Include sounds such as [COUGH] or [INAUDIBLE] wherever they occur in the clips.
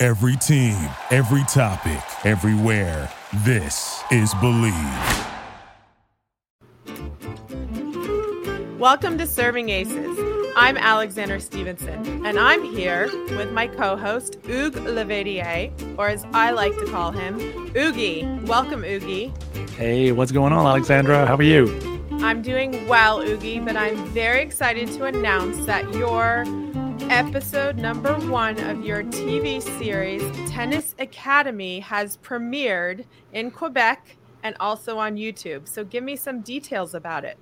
Every team, every topic, everywhere. This is Believe. Welcome to Serving Aces. I'm Alexandra Stevenson, and I'm here with my co host, Hugues Laverdière, or as I like to call him, Ougi. Welcome, Ougi. Hey, what's going on, Alexandra? How are you? I'm doing well, Oogie, but I'm very excited to announce that your episode number one of your TV series, Tennis Academy, has premiered in Quebec and also on YouTube. So give me some details about it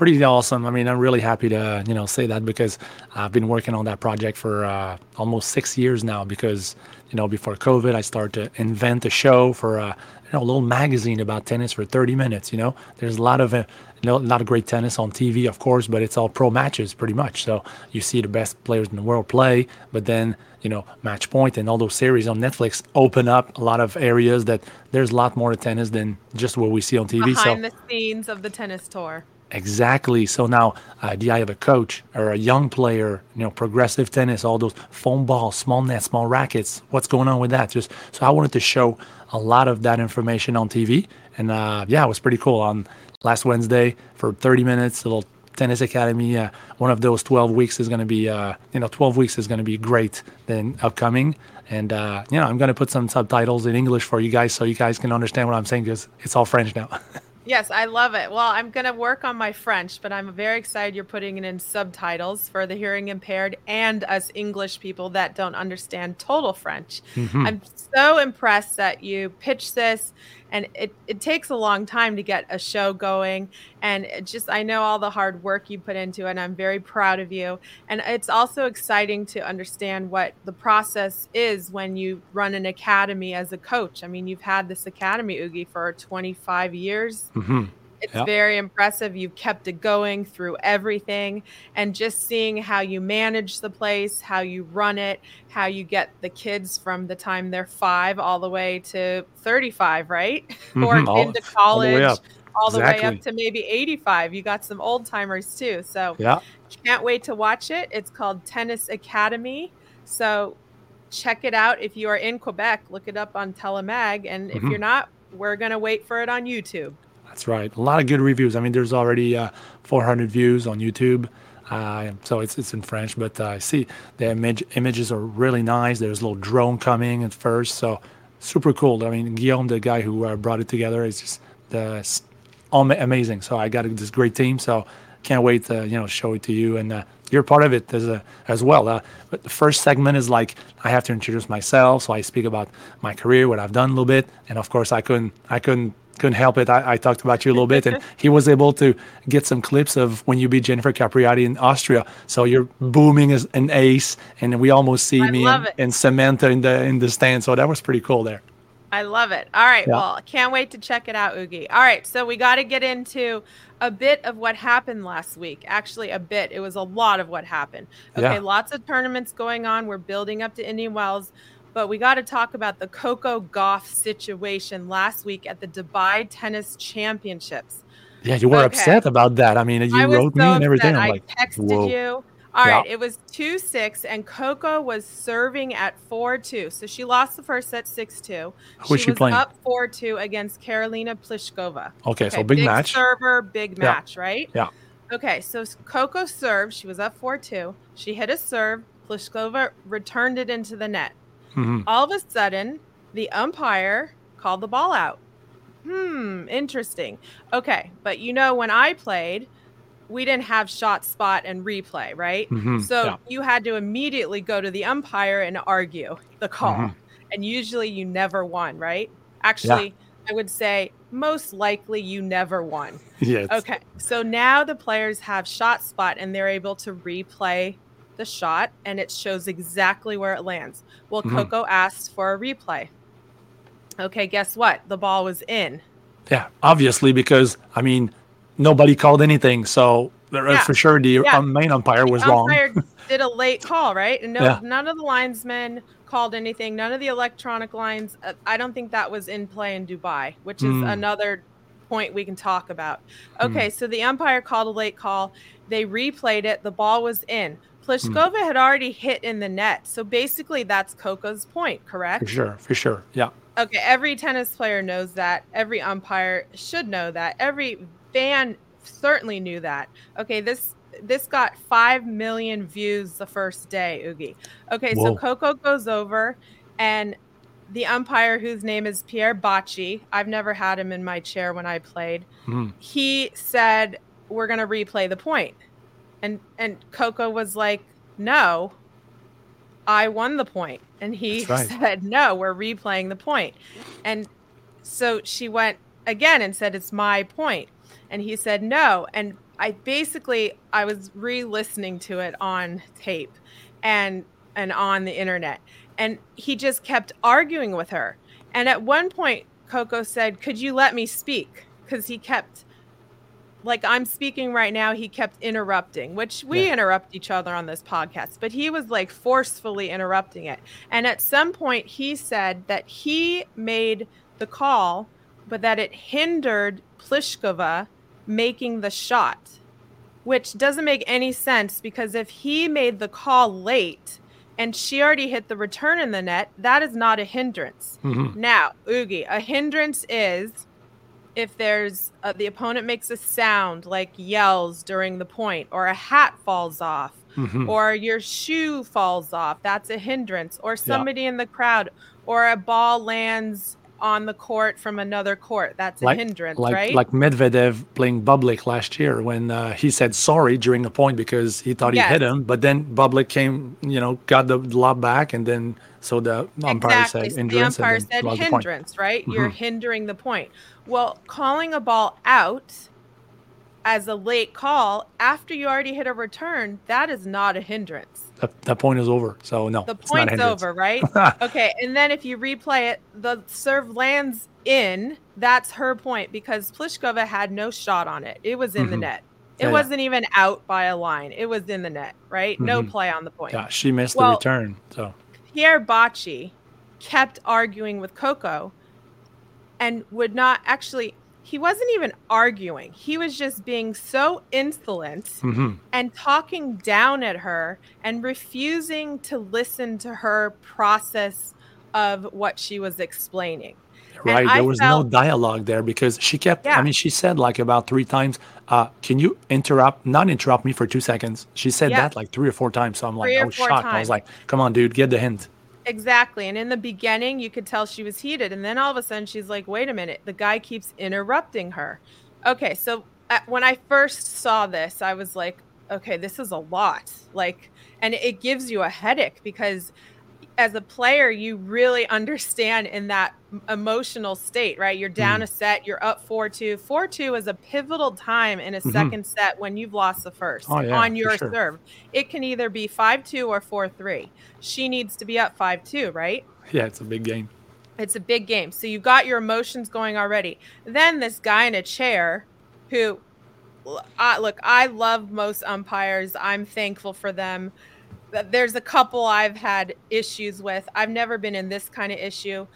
pretty awesome. I mean, I'm really happy to you know say that because I've been working on that project for uh, almost six years now. Because you know before COVID, I started to invent a show for a you know a little magazine about tennis for 30 minutes. You know, there's a lot of uh, a lot of great tennis on TV, of course, but it's all pro matches pretty much. So you see the best players in the world play, but then you know Match Point and all those series on Netflix open up a lot of areas that there's a lot more to tennis than just what we see on TV. Behind so, the scenes of the tennis tour. Exactly. So now, uh, the eye of a coach or a young player, you know, progressive tennis, all those foam balls, small nets, small rackets. What's going on with that? Just so I wanted to show a lot of that information on TV, and uh, yeah, it was pretty cool. On last Wednesday for 30 minutes, a little tennis academy. Uh, one of those 12 weeks is going to be, uh, you know, 12 weeks is going to be great. Then upcoming, and uh, you know, I'm going to put some subtitles in English for you guys so you guys can understand what I'm saying because it's all French now. [LAUGHS] Yes, I love it. Well, I'm going to work on my French, but I'm very excited you're putting it in subtitles for the hearing impaired and us English people that don't understand total French. Mm-hmm. I'm so impressed that you pitched this and it, it takes a long time to get a show going. And just i know all the hard work you put into it and i'm very proud of you. And it's also exciting to understand what the process is when you run an academy as a coach. I mean you've had this academy ougi for 25 years. Mm-hmm. It's yep. very impressive. You've kept it going through everything. And just seeing how you manage the place, how you run it, how you get the kids from the time they're five all the way to 35, right? [LAUGHS] Mm-hmm. or all, into college. All, the way, all exactly. the way up to maybe 85. You got some old timers too. So yeah. can't wait to watch it. It's called Tennis Academy. So check it out. If you are in Quebec, look it up on Telemag. And mm-hmm. if you're not, we're going to wait for it on YouTube. That's right. A lot of good reviews. I mean, there's already uh, 400 views on YouTube. Uh, so it's it's in French, but uh, I see the image images are really nice. There's a little drone coming at first, so super cool. I mean, Guillaume, the guy who uh, brought it together, is just the amazing. So I got this great team. So can't wait to you know show it to you, and uh, you're part of it as a, as well. Uh, but the first segment is like I have to introduce myself, so I speak about my career, what I've done a little bit, and of course I couldn't I couldn't couldn't help it. I, I, talked about you a little bit, and he was able to get some clips of when you beat Jennifer Capriati in Austria. So you're booming as an ace, and we almost see I me and, and, Samantha in the in the stand. So that was pretty cool there. I love it. All right, yeah. well, can't wait to check it out, Ougi. All right, so we got to get into a bit of what happened last week. Actually, a bit. It was a lot of what happened. Okay, yeah. lots of tournaments going on. We're building up to Indian Wells but we got to talk about the Coco Gauff situation last week at the Dubai Tennis Championships. Yeah, you were okay. upset about that. I mean, you I wrote so me and everything. i like, texted Whoa. you. All yeah. right, it was 2 6, and Coco was serving at 4 2. So she lost the first set 6 2. Who she, she was playing? up 4 2 against Karolina Pliskova. Okay, okay so big, big match. server, big yeah. match, right? Yeah. Okay, so Coco served. She was up 4 2. She hit a serve. Pliskova returned it into the net. Mm-hmm. All of a sudden, the umpire called the ball out. Hmm, interesting. Okay, but you know, when I played, we didn't have shot spot and replay, right? Mm-hmm. So yeah. you had to immediately go to the umpire and argue the call. Mm-hmm. And usually you never won, right? Actually, yeah. I would say most likely you never won. [LAUGHS] Yes. Okay. So now the players have shot spot and they're able to replay the shot and it shows exactly where it lands. Well, Mhm. Coco asked for a replay. Okay, guess what? The ball was in. Yeah, obviously because I mean nobody called anything, so uh, Yeah. for sure the Yeah. um, main umpire was The wrong. [LAUGHS] did a late call, right? And no, Yeah. none of the linesmen called anything. None of the electronic lines. Uh, I don't think that was in play in Dubai, which is Mm. another point we can talk about. Hmm. Okay, so the umpire called a late call. They replayed it. The ball was in. Hmm. Pliskova had already hit in the net. So basically, that's Coco's point, correct? For sure, for sure. Yeah. Okay, every tennis player knows that. Every umpire should know that. Every fan certainly knew that. Okay, this this got 5 million views the first day, Ougi. Okay, so Coco goes over and the umpire whose name is Pierre Bacchi, I've never had him in my chair when I played. Mhm. He said we're going to replay the point. And and Coco was like, "No, I won the point. And he right. said, No, we're replaying the point. And so she went again and said, It's my point. And he said, No. And I basically I was re-listening to it on tape and and on the internet. And he just kept arguing with her. And at one point, Coco said, Could you let me speak? Because he kept like I'm speaking right now, he kept interrupting, which we Yeah. interrupt each other on this podcast, but he was like forcefully interrupting it. And at some point, he said that he made the call, but that it hindered Pliskova making the shot, which doesn't make any sense because if he made the call late and she already hit the return in the net, that is not a hindrance. Mhm. Now, Ougi, a hindrance is if there's uh, the opponent makes a sound like yells during the point, or a hat falls off, Mhm. or your shoe falls off. That's a hindrance. Or somebody in the crowd, or a ball lands on the court from another court. That's a like, hindrance, like, right? like Medvedev playing Bublik last year when uh, he said sorry during the point because he thought he hit him, but then Bublik came, you know, got the lob back, and then so the umpire exactly. said So the hindrance. umpire said lost the point. hindrance, right? You're Mhm. hindering the point. Well, calling a ball out as a late call after you already hit a return, that is not a hindrance. The, the point is over. So no, The point's over, right? [LAUGHS] okay, and then if you replay it, the serve lands in. That's her point because Pliskova had no shot on it. It was in the Mhm. net. It Yeah, yeah. wasn't even out by a line. It was in the net, right? No Mhm. play on the point. Yeah, she missed Well- the return. So Pierre Bacchi kept arguing with Coco and would not actually he wasn't even arguing. He was just being so insolent mhm. and talking down at her and refusing to listen to her process of what she was explaining. right, there was felt- no dialogue there because she kept. Yeah. I mean, she said like about three times, uh, "Can you interrupt? Not interrupt me for two seconds." She said Yeah. that like three or four times. So I'm like, I was shocked. I was like, "Come on, dude, get the hint." Exactly. And in the beginning, you could tell she was heated. And then all of a sudden, she's like, wait a minute. The guy keeps interrupting her. Okay. So uh, when I first saw this, I was like, okay, this is a lot. Like, and it gives you a headache because as a player, you really understand in that emotional state, right? You're down Mm. a set, you're up 4 2. 4 2 is a pivotal time in a Mhm. second set when you've lost the first Oh, yeah, on your sure. serve. It can either be 5 2 or 4 3. She needs to be up 5 2, right? Yeah, it's a big game. It's a big game. So you've got your emotions going already. Then this guy in a chair who, I, look, I love most umpires. I'm thankful for them. There's a couple I've had issues with. I've never been in this kind of issue.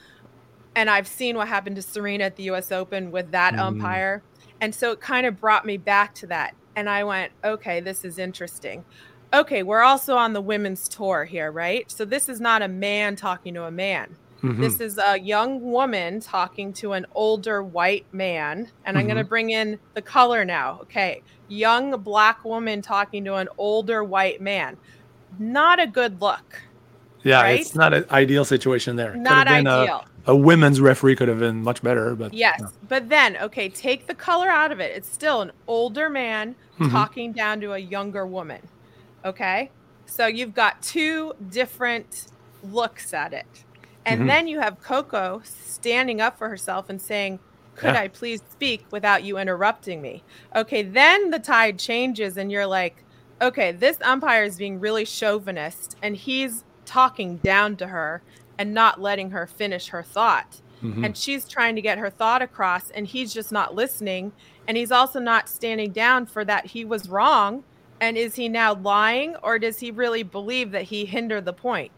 And I've seen what happened to Serena at the US Open with that Mm. umpire. And so it kind of brought me back to that. And I went, okay, this is interesting. Okay, we're also on the women's tour here, right? So this is not a man talking to a man. Mhm. This is a young woman talking to an older white man. And I'm going to bring in the color now. Okay. Young black woman talking to an older white man. Not a good look. yeah, right? it's not an ideal situation there. Could Not have been a- ideal. A, women's referee could have been much better, but Yes. no. But then, okay, take the color out of it. It's still an older man Mhm. talking down to a younger woman. Okay. So you've got two different looks at it. And Mhm. then you have Coco standing up for herself and saying, Could Yeah. I please speak without you interrupting me? Okay. Then the tide changes and you're like, okay, this umpire is being really chauvinist and he's talking down to her and not letting her finish her thought. Mhm. And she's trying to get her thought across and he's just not listening. And he's also not standing down for that he was wrong. And is he now lying or does he really believe that he hindered the point?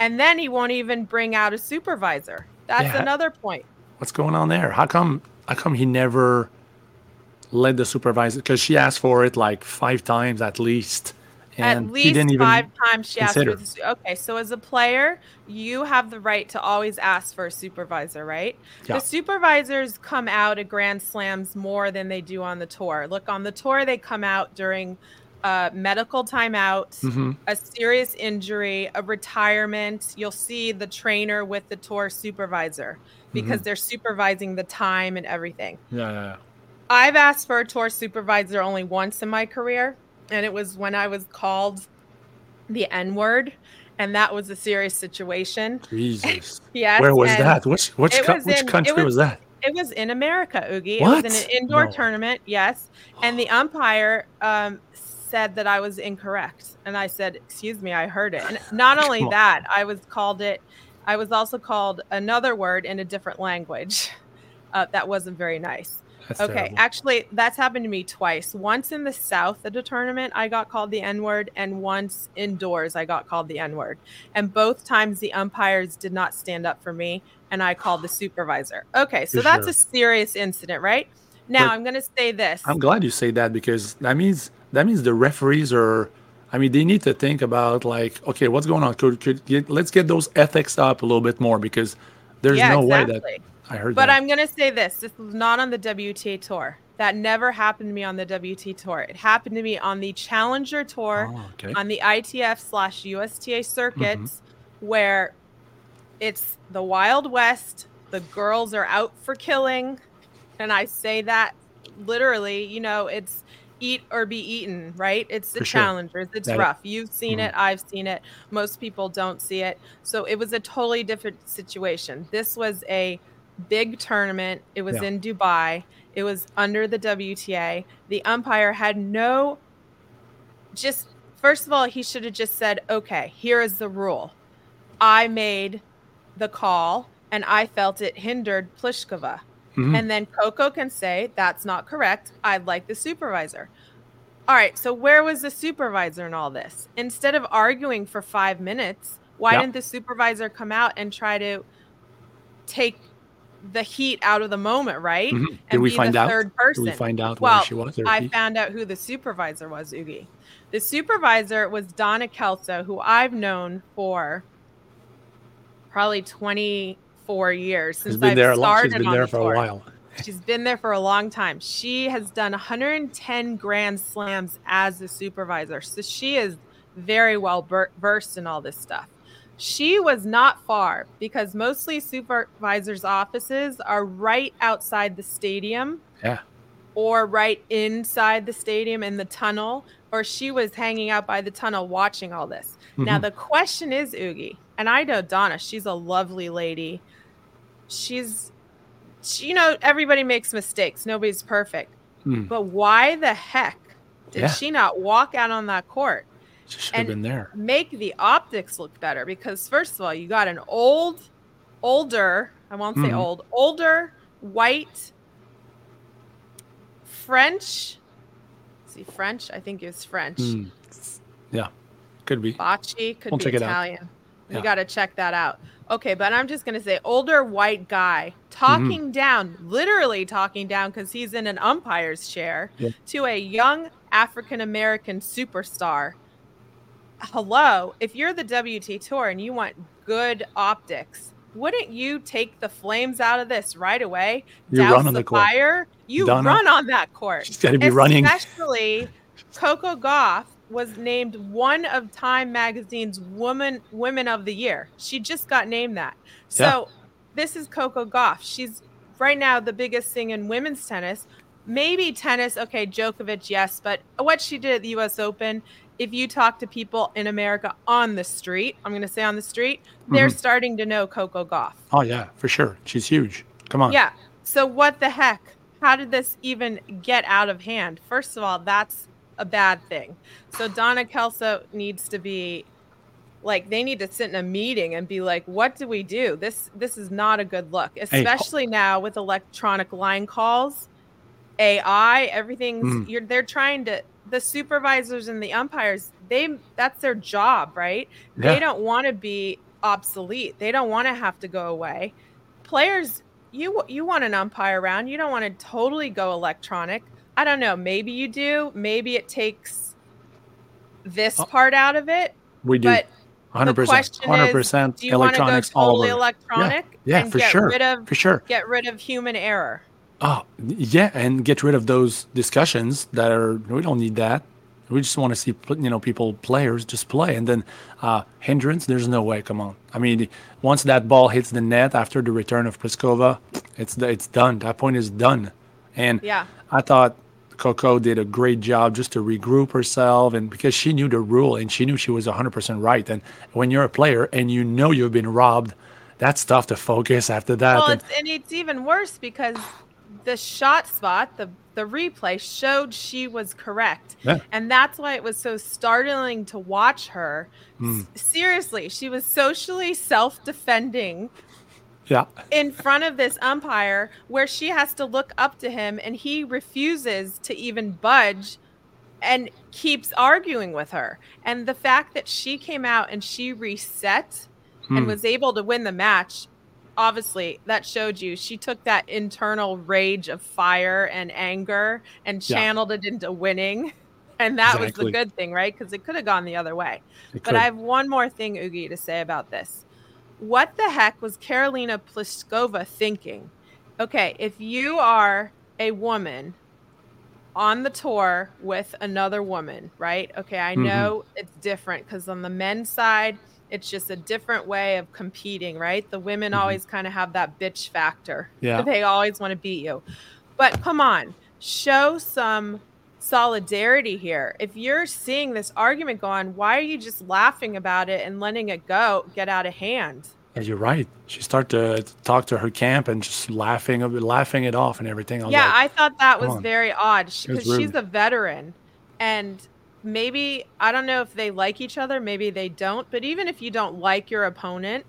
And then he won't even bring out a supervisor. That's Yeah. another point. What's going on there? How come? How come he never let the supervisor? Because she asked for it like five times at least, and At least didn't even five times she asked for the Okay, so as a player, you have the right to always ask for a supervisor, right? Yeah. The supervisors come out at Grand Slams more than they do on the tour. Look, on the tour, they come out during a medical timeout, Mhm. a serious injury, a retirement. You'll see the trainer with the tour supervisor because Mhm. they're supervising the time and everything. Yeah, yeah, yeah. I've asked for a tour supervisor only once in my career, and it was when I was called the N word, and that was a serious situation. Jesus. [LAUGHS] Yes. Where was that? Which which co- was which in- country was, was- that? It was in America, Ougi. It was in What? an indoor No. tournament, yes. And the umpire um, said that I was incorrect, and I said, "Excuse me, I heard it." And not [LAUGHS] only on. that, I was called it. I was also called another word in a different language. [LAUGHS] Uh, that wasn't very nice. That's Okay, terrible. actually, that's happened to me twice. Once in the south at a tournament, I got called the N word, and once indoors, I got called the N word. And both times, the umpires did not stand up for me, and I called the supervisor. Okay, so For that's sure. a serious incident, right? Now, But I'm going to say this. I'm glad you say that because that means that means the referees are. I mean, they need to think about like, okay, what's going on? Could, could get, let's get those ethics up a little bit more because there's yeah, no way that exactly. I heard But that. I'm going to say this this was not on the WTA tour. That never happened to me on the WTA tour. It happened to me on the Challenger tour. Oh, okay. on the ITF slash USTA circuits where it's the Wild West, the girls are out for killing. And I say that literally, you know, it's eat or be eaten, right? It's the sure. challengers. It's That- rough. You've seen Mhm. it. I've seen it. Most people don't see it. So it was a totally different situation. This was a big tournament. It was Yeah. in Dubai. It was under the WTA. The umpire had no just first of all, he should have just said, "Okay, here is the rule. I made the call and I felt it hindered Pliskova." Mhm. And then Coco can say, "That's not correct. I'd like the supervisor." All right, so where was the supervisor in all this? Instead of arguing for 5 minutes, why Yeah. didn't the supervisor come out and try to take the heat out of the moment, right? Mhm. Did And we be find the out? third Did person. we find out well, she was? I he? found out who the supervisor was, Ougi. The supervisor was Donna Kelso, who I've known for probably 24 years since I've there started She's been on there the for tour. a while. [LAUGHS] She's been there for a long time. She has done 110 Grand Slams as a supervisor. So she is very well ver- versed in all this stuff. She was not far because mostly supervisors' offices are right outside the stadium Yeah. or right inside the stadium in the tunnel, or she was hanging out by the tunnel watching all this. Now, Mhm. the question is, Ougi, and I know Donna, she's a lovely lady. She's, she, you know, everybody makes mistakes, nobody's perfect. Mm. But why the heck did Yeah. she not walk out on that court? She should have been there. make the optics look better because first of all you got an old older i won't say Mhm. old older white french see french i think it's french Mm. Yeah, could be. bacchi could We'll be it italian we Yeah. got to check that out okay but i'm just going to say older white guy Mm-hmm. talking down literally talking down because he's in an umpire's chair Yeah. to a young african american superstar hello, if you're the WT tour and you want good optics, wouldn't you take the flames out of this right away? You douse run on the court. fire? You Donna, run on that court. She's got to be running. Especially Coco Gauff was named one of Time Magazine's Woman Women of the Year. She just got named that. So Yeah. this is Coco Gauff. She's right now the biggest thing in women's tennis. Maybe tennis, okay, Djokovic, yes, but what she did at the US Open, if you talk to people in America on the street, I'm going to say on the street, they're Mhm. starting to know Coco Gauff. Oh yeah, for sure. She's huge. Come on. Yeah. So what the heck? How did this even get out of hand? First of all, that's a bad thing. So Donna Kelso needs to be like they need to sit in a meeting and be like what do we do this this is not a good look especially hey. now with electronic line calls ai everything's mm. you're they're trying to the supervisors and the umpires they that's their job right? Yeah. they don't want to be obsolete. They don't want to have to go away. Players you you want an umpire around. You don't want to totally go electronic. I don't know. Maybe you do. Maybe it takes this uh, part out of it. we do. But 100%. 100% is, do you electronics go totally electronic yeah, yeah for sure. of, for sure. get rid of human error oh yeah and get rid of those discussions that are we don't need that. We just want to see you know people players just play. And then uh, hindrance there's no way come on. I mean once that ball hits the net after the return of pliskova it's it's done. That point is done. And yeah. I thought Coco did a great job just to regroup herself and because she knew the rule and she knew she was 100% right. And when you're a player and you know you've been robbed, that's tough to focus after that. Well, and, it's, and it's even worse because the shot spot, the the replay showed she was correct. Yeah. And that's why it was so startling to watch her. Mm. S- seriously, she was socially self-defending yeah. in front of this umpire where she has to look up to him and he refuses to even budge and keeps arguing with her. And the fact that she came out and she reset hmm. and was able to win the match, obviously that showed you she took that internal rage of fire and anger and channeled yeah. it into winning. [LAUGHS] And that exactly. was the good thing, right? Because it could have gone the other way. It but could. I have one more thing, Ougi, to say about this what the heck was Karolina Pliskova thinking? Okay, if you are a woman on the tour with another woman, right? Okay, I mm-hmm. know mm-hmm. it's different because on the men's side, it's just a different way of competing, right? The women mm-hmm. always kind of have that bitch factor. [LAUGHS] Yeah. They always want to beat you. But come on, show some solidarity here. If you're seeing this argument go on, why are you just laughing about it and letting it go get out of hand? Yeah, you're right. She started to talk to her camp and just laughing, laughing it off and everything. I yeah, like, I thought that was on. very odd because she's a veteran, and maybe I don't know if they like each other. Maybe they don't. But even if you don't like your opponent,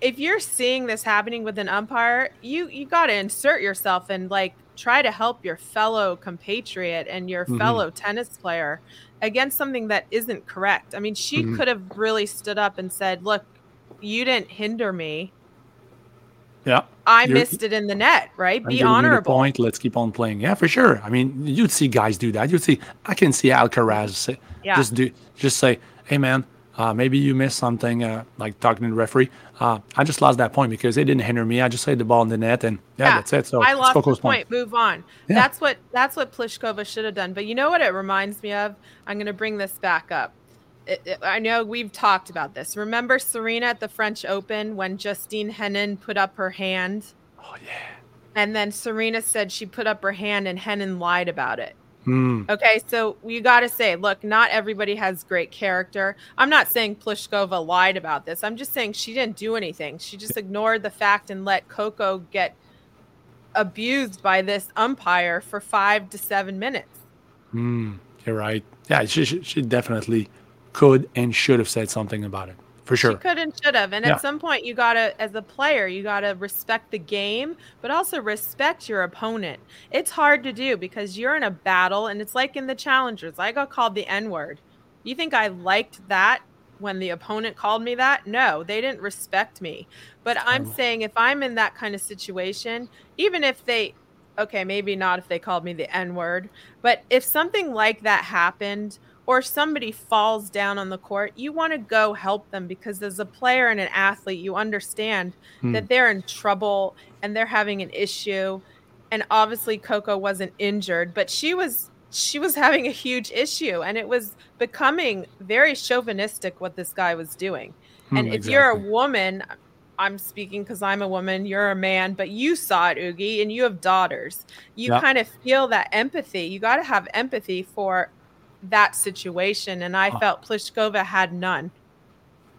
if you're seeing this happening with an umpire, you you got to insert yourself and like try to help your fellow compatriot and your mm-hmm. fellow tennis player against something that isn't correct. I mean, she mm-hmm. could have really stood up and said, "Look, you didn't hinder me. Yeah. I You're, missed it in the net, right? Be honorable. point. Let's keep on playing. Yeah, for sure. I mean, you'd see guys do that. You'd see. I can see Alcaraz say, yeah. just do, just say, "Hey, man, uh, maybe you missed something." Uh, like talking to the referee. Uh, I just lost that point because it didn't hinder me. I just laid the ball in the net, and yeah, yeah. that's it. So I lost the point. point. Move on. Yeah. That's what that's what Pliskova should have done. But you know what it reminds me of? I'm going to bring this back up it, it, I know we've talked about this. Remember Serena at the French Open when Justine Henin put up her hand? Oh yeah. And then Serena said she put up her hand and Henin lied about it. Mm. Okay, so you got to say, look, not everybody has great character. I'm not saying Pliskova lied about this. I'm just saying she didn't do anything. She just ignored the fact and let Coco get abused by this umpire for five to seven minutes. Mm, you're right. Yeah, she, she, she definitely could and should have said something about it for sure. She could and should have. And yeah. at some point, you gotta, as a player, you gotta respect the game, but also respect your opponent. It's hard to do because you're in a battle, and it's like in the challengers. I got called the N word. You think I liked that when the opponent called me that? No, they didn't respect me. But I'm oh. saying if I'm in that kind of situation, even if they, okay, maybe not if they called me the N word, but if something like that happened or somebody falls down on the court, you want to go help them because as a player and an athlete, you understand hmm. that they're in trouble and they're having an issue. And obviously Coco wasn't injured, but she was she was having a huge issue and it was becoming very chauvinistic what this guy was doing. Hmm, and if exactly. you're a woman, I'm speaking because I'm a woman, you're a man, but you saw it, Ougi, and you have daughters. You kind of feel that empathy. You got to have empathy for that situation, and I felt Pliskova had none.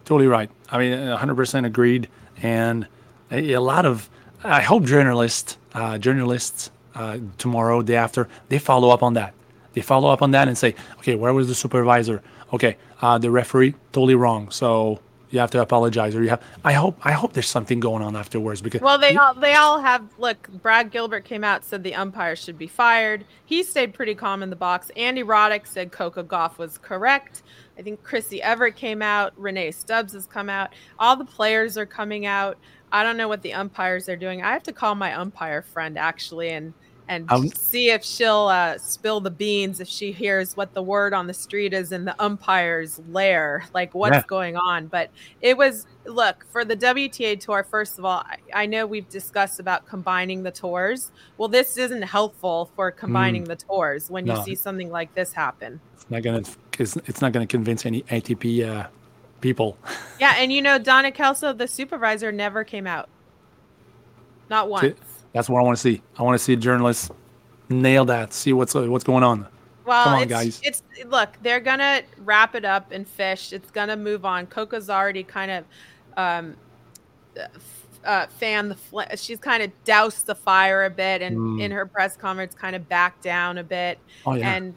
Totally right. I mean, 100% agreed. And a, a lot of, I hope journalists, uh, journalists uh, tomorrow, day after, they follow up on that. they follow up on that and say, okay, where was the supervisor? Okay, uh, the referee totally wrong. So you have to apologize or you have i hope i hope there's something going on afterwards because well they all they all have look brad gilbert came out said the umpire should be fired. He stayed pretty calm in the box. Andy roddick said coco gauff was correct. I think chrissy evert came out. Rennae stubbs has come out. All the players are coming out. I don't know what the umpires are doing. I have to call my umpire friend actually and and um, see if she'll uh, spill the beans if she hears what the word on the street is in the umpire's lair, like what's yeah. going on. But it was look for the WTA tour. First of all, I, I, know we've discussed about combining the tours. Well, this isn't helpful for combining mm. the tours when no. you see something like this happen. It's not gonna. It's not gonna convince any ATP uh, people. yeah, and you know Donna Kelso, the supervisor, never came out. Not once. That's what I want to see. I want to see journalists nail that. See what's uh, what's going on. Well, Come on, it's, guys. It's look, they're gonna wrap it up and fish. It's gonna move on. Coco's already kind of um, uh, fan the fl- she's kind of doused the fire a bit, and mm. in her press conference, kind of backed down a bit. Oh, yeah. And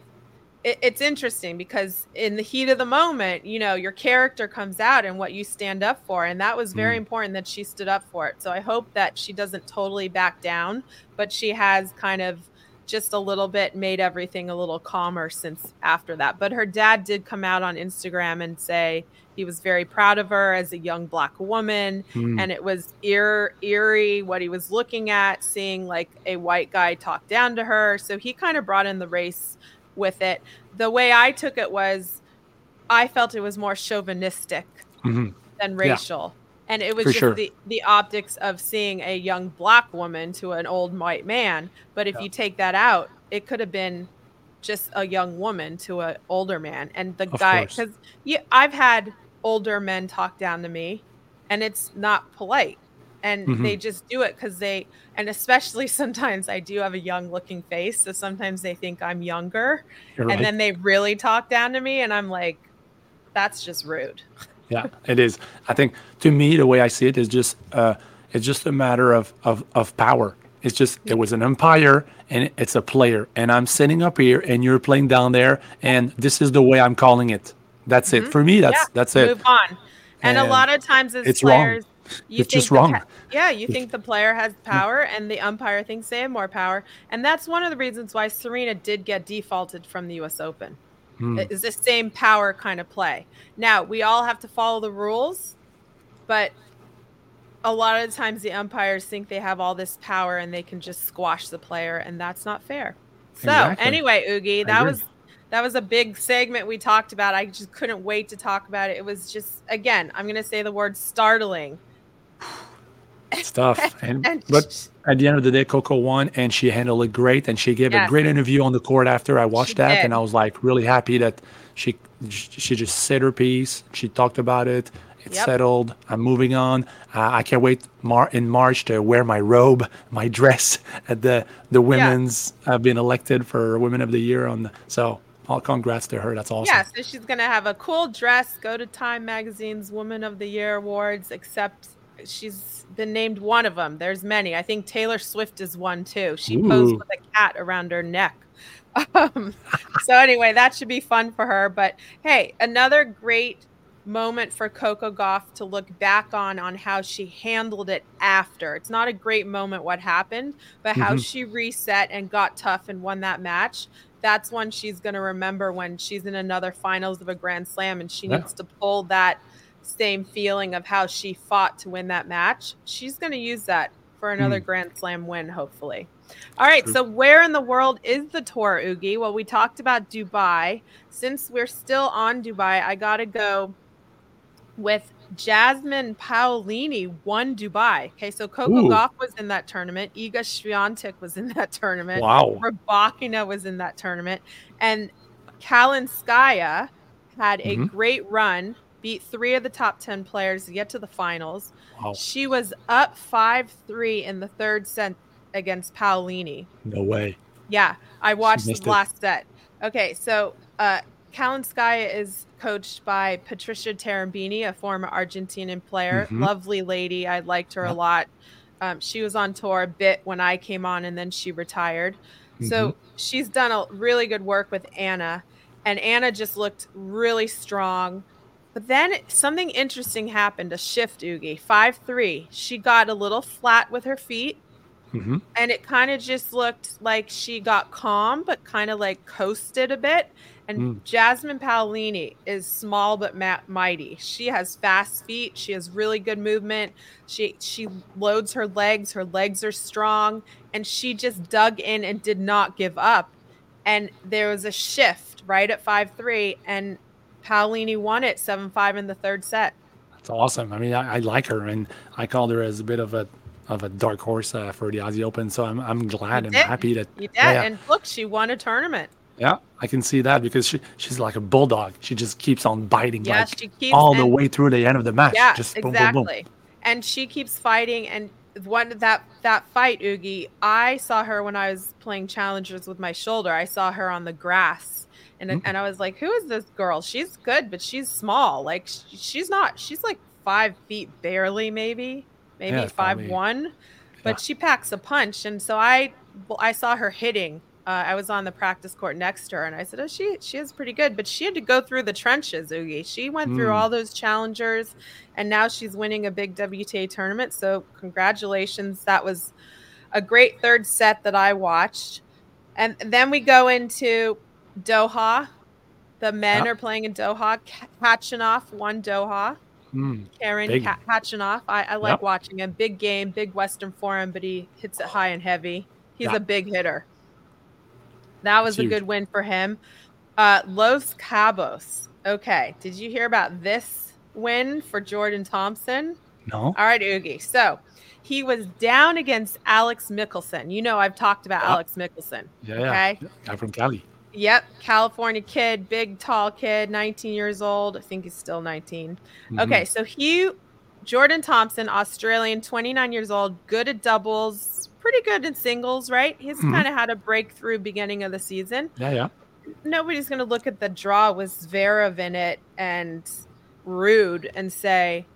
it, it's interesting because in the heat of the moment, you know, your character comes out and what you stand up for. And that was very mm. important that she stood up for it. So I hope that she doesn't totally back down, but she has kind of just a little bit made everything a little calmer since after that. But her dad did come out on Instagram and say he was very proud of her as a young black woman. Mm. And it was eer- eerie what he was looking at, seeing like a white guy talk down to her. So he kind of brought in the race with it. The way I took it was I felt it was more chauvinistic mm-hmm. than racial. Yeah. And it was For just sure. the, the optics of seeing a young black woman to an old white man. But if yeah. you take that out, it could have been just a young woman to an older man. And the of guy, because I've had older men talk down to me, and it's not polite and mm-hmm. they just do it because they and especially [LAUGHS] sometimes i do have a young looking face so sometimes they think i'm younger You're and then they really talk down to me and i'm like that's just rude. [LAUGHS] Yeah it is. I think to me the way i see it is just uh it's just a matter of of, of power. It's just it was an umpire and it's a player and i'm sitting up here and you're playing down there and this is the way i'm calling it. That's mm-hmm. it for me that's yeah. that's it. Move on. And, and, a lot of times as it's players wrong you it's just wrong. yeah, you think the player has power, and the umpire thinks they have more power, and that's one of the reasons why Serena did get defaulted from the U.S. Open. Mm. Is the same power kind of play. Now we all have to follow the rules, but a lot of the times the umpires think they have all this power and they can just squash the player, and that's not fair. So exactly. anyway, Ougi, that was that was a big segment we talked about. I just couldn't wait to talk about it. It was just again, I'm going to say the word startling stuff. [LAUGHS] And, and but at the end of the day, Coco won, and she handled it great, and she gave yes. a great interview on the court after I watched she that, did. and I was like really happy that she she just said her piece. She talked about it. It's yep. settled. I'm moving on. Uh, I can't wait Mar- in March to wear my robe, my dress [LAUGHS] at the the women's. Yeah. I've been elected for Women of the Year on the so. All congrats to her. That's awesome. Yeah, so she's gonna have a cool dress. Go to Time Magazine's Woman of the Year awards. Accept she's been named one of them. There's many. I think Taylor Swift is one too. She Ooh. posed with a cat around her neck. [LAUGHS] Um, so anyway, that should be fun for her. But hey, another great moment for Coco Gauff to look back on on how she handled it after. It's not a great moment what happened, but how mm-hmm. she reset and got tough and won that match. That's one she's going to remember when she's in another finals of a Grand Slam and she yeah. needs to pull that same feeling of how she fought to win that match. She's going to use that for another mm. Grand Slam win, hopefully. All right, so where in the world is the tour, Ougi? Well, we talked about Dubai. Since we're still on Dubai, I got to go with Jasmine Paolini won Dubai. Okay, so Coco Ooh. Gauff was in that tournament. Iga Swiatek was in that tournament. Wow. Rybakina was in that tournament. And Kalinskaya had a mm-hmm. great run beat three of the top 10 players to get to the finals. Wow. She was up 5 3 in the third set against Paolini. No way. Yeah, I watched the last set. Okay, so uh, Kalinskaya is coached by Patricia Tarabini, a former Argentinian player. Mm-hmm. Lovely lady. I liked her a lot. Um, she was on tour a bit when I came on, and then she retired. So she's done a really good work with Anna, and Anna just looked really strong. But then something interesting happened. A shift, Ougi five three. She got a little flat with her feet, hmm and it kind of just looked like she got calm, but kind of like coasted a bit. And Mm. Jasmine Paolini is small but ma- mighty. She has fast feet. She has really good movement. She she loads her legs. Her legs are strong, and she just dug in and did not give up. And there was a shift right at five three, and Paolini won it seven five in the third set. That's awesome. I mean, I, I like her, and I called her as a bit of a of a dark horse uh, for the Aussie Open. So I'm I'm glad and happy that You did, yeah, and look, she won a tournament. Yeah, I can see that because she she's like a bulldog. She just keeps on biting Yeah, like she keeps all the and- way through the end of the match. Yeah, just boom, exactly. boom, boom. And she keeps fighting. And one that that fight, Ougi, I saw her when I was playing challengers with my shoulder. I saw her on the grass, and Mm. and I was like, "Who is this girl? She's good, but she's small. Like she's not. She's like five feet barely, maybe, maybe Yeah, five probably. one, but Yeah. she packs a punch. And so I I saw her hitting. Uh, I was on the practice court next to her, and I said, "Oh, she she is pretty good." But she had to go through the trenches, Ougi. She went through Mm. all those challengers, and now she's winning a big WTA tournament. So congratulations! That was a great third set that I watched, and then we go into Doha. The men Yeah. are playing in Doha. Ka- Khachanov won Doha. Mm, Karen. Ka- Khachanov. I, I like watching him. Big game, big Western forehand, but he hits it high and heavy. He's Yeah. a big hitter. That was It's a huge. good win for him. Uh, Los Cabos. Okay. Did you hear about this win for Jordan Thompson? no, All right, Ougi. So he was down against Alex Michelsen. You know, I've talked about Yeah. Alex Michelsen. yeah, yeah, Okay. guy from Cali. Yep. California kid, big, tall kid, 19 years old. I think he's still 19. Mhm. Okay, so he, Jordan Thompson, Australian, 29 years old, good at doubles, pretty good in singles, right? He's Mhm. kind of had a breakthrough beginning of the season. Yeah, yeah. Nobody's going to look at the draw with Zverev in it and Ruud and say,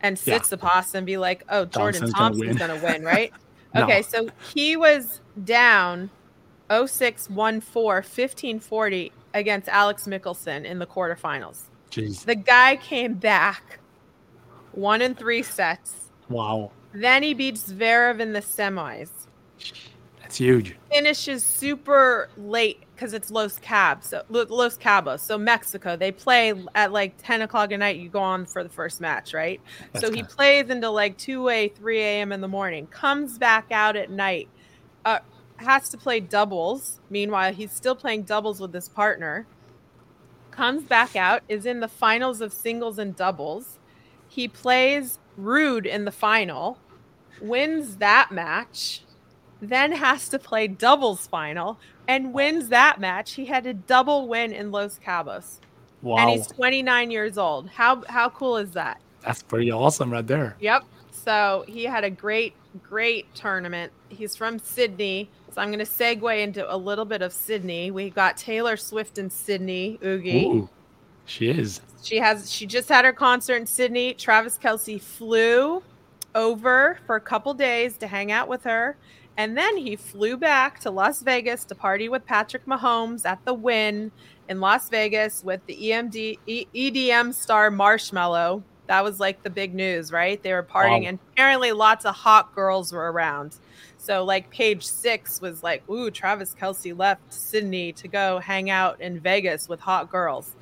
and Yeah. Tsitsipas and be like, oh, Jordan Thompson's gonna Thompson's win. going to win, right? [LAUGHS] No. Okay, so he was down 06 14 15 40 against Alex Michelsen in the quarterfinals. Jeez, The guy came back one in three sets. wow, Then he beats Zverev in the semis. that's huge. Finishes super late because it's Los Cabos, so Los Cabos, so Mexico. They play at like 10 o'clock at night. You go on for the first match, right? That's so he plays into like 2 a 3 a.m. in the morning. Comes back out at night. Uh, has to play doubles. Meanwhile, he's still playing doubles with his partner. Comes back out, is in the finals of singles and doubles. He plays Ruud in the final, wins that match, then has to play doubles final and wins that match. He had a double win in Los Cabos. wow, And he's 29 years old. How how cool is that? that's pretty awesome right there. Yep. So he had a great, great tournament. He's from Sydney. So I'm going to segue into a little bit of Sydney. We got Taylor Swift in Sydney, Ougi. Ooh, she is. She has she just had her concert in Sydney. Travis Kelce flew over for a couple days to hang out with her. And then he flew back to Las Vegas to party with Patrick Mahomes at the win in Las Vegas with the EMD E- EDM star Marshmello. That was like the big news, right? They were partying, Wow. and apparently lots of hot girls were around. So, like, page six was like, Ooh, Travis Kelce left Sydney to go hang out in Vegas with hot girls.